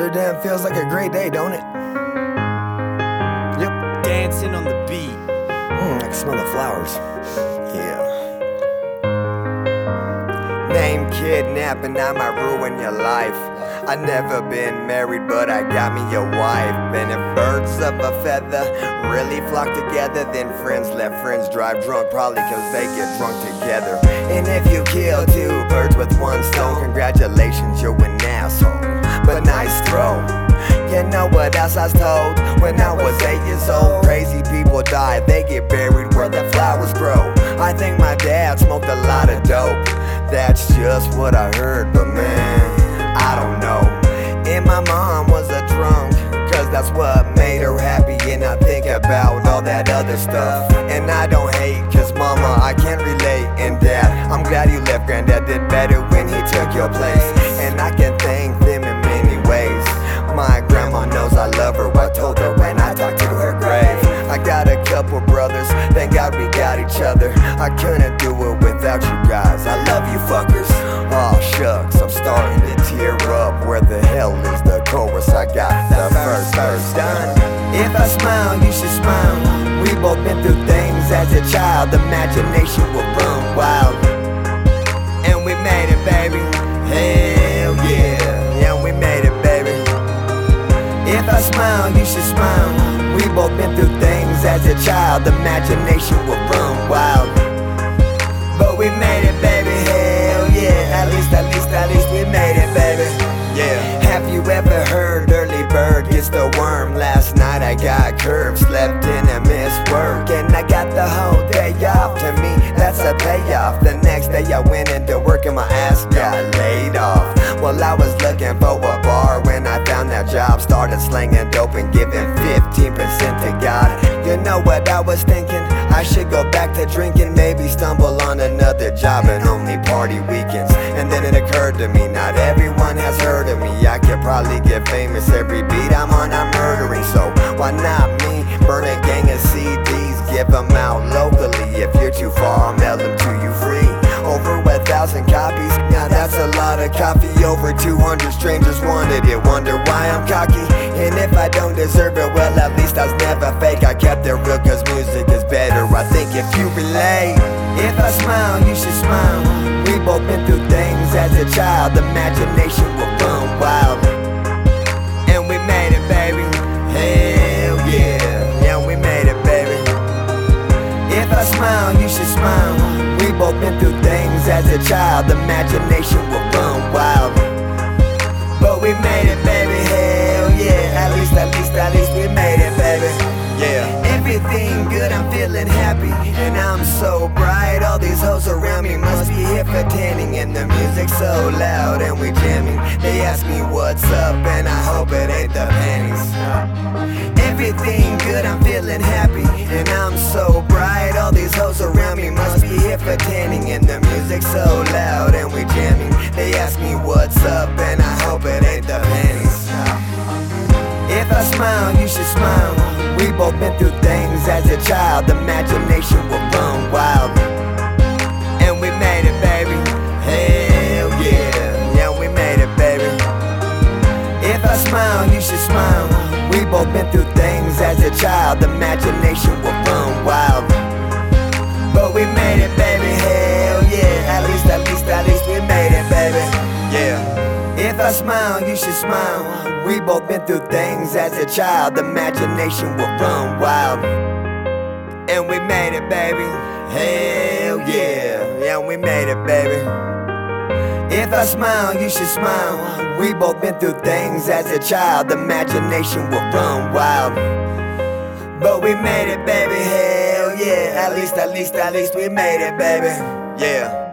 Sure damn feels like a great day, don't it? Yep. Dancing on the beat. Mm, I can smell the flowers. Yeah. Name kidnapping, I might ruin your life. I never been married, but I got me a wife. And if birds of a feather really flock together, then friends let friends drive drunk, probably cause they get drunk together. And if you kill two birds with one stone, congratulations, you're an asshole. But nice throw. You know what else I was told when I was eight years old? Crazy people die, they get buried where the flowers grow. I think my dad smoked a lot of dope. That's just what I heard, but man, I don't know. And my mom was a drunk, cause that's what made her happy. And I think about all that other stuff. And I don't hate, cause mama, I can't relate. And dad, I'm glad you left. Granddad did better when he took your place. Couple brothers, thank God we got each other. I couldn't do it without you guys. I love you fuckers. Oh shucks, I'm starting to tear up. Where the hell is the chorus? I got the first verse done. If I smile, you should smile. We both been through things as a child. Imagination will run wild. And we made it, baby. Hell yeah. Yeah, we made it, baby. If I smile, you should smile. We both been through things as a child. Imagination will run wild. But we made it, baby. Hell yeah. At least, at least, at least we made it, baby. Yeah. Have you ever heard early bird gets the worm? Last night I got curved, slept in and missed work. And I got the whole day off. To me, that's a payoff. The next day I went into work and my ass got laid off. Well, I was looking for a bar when I found that job. Started slinging dope and giving 15% to God. You know what I was thinking? I should go back to drinking, maybe stumble on another job and only party weekends. And then it occurred to me, not everyone has heard of me. I could probably get famous every beat I'm on, I'm murdering. So why not me? Burn a gang of CDs, give them out locally. If you're too far, I'll mail them to you free. Over a thousand copies, now that's a lot of coffee. Over 200 strangers wanted it. Wonder why I'm cocky. And if I don't deserve it, well, at least I was never fake. I kept it real, cause music is better. I think if you relate, if I smile, you should smile. We both been through things as a child. Imagination will run wild. And we made it, baby. Hell yeah. Yeah, we made it, baby. If I smile, you should smile. We both been through things as a child. Imagination will run wild. But we made it, baby. At least, at least, at least we made it, baby. Yeah. Everything good, I'm feeling happy. And I'm so bright. All these hoes around me must be here for tanning. And the music's so loud and we jamming. They ask me what's up, and I hope it ain't the panties. Everything good, I'm feeling happy. And I'm smile, you should smile. We both been through things as a child. Imagination will run wild. And we made it, baby. Hell yeah. Yeah, we made it, baby. If I smile, you should smile. We both been through things as a child. Imagination will run wild. But we made it, baby. Hell yeah. At least, at least, at least we made it, baby. Yeah. If I smile, you should smile. We both been through things as a child. Imagination will run wild. And we made it, baby. Hell yeah. Yeah, we made it, baby. If I smile, you should smile. We both been through things as a child. Imagination will run wild. But we made it, baby. Hell yeah. At least, at least, at least we made it, baby. Yeah.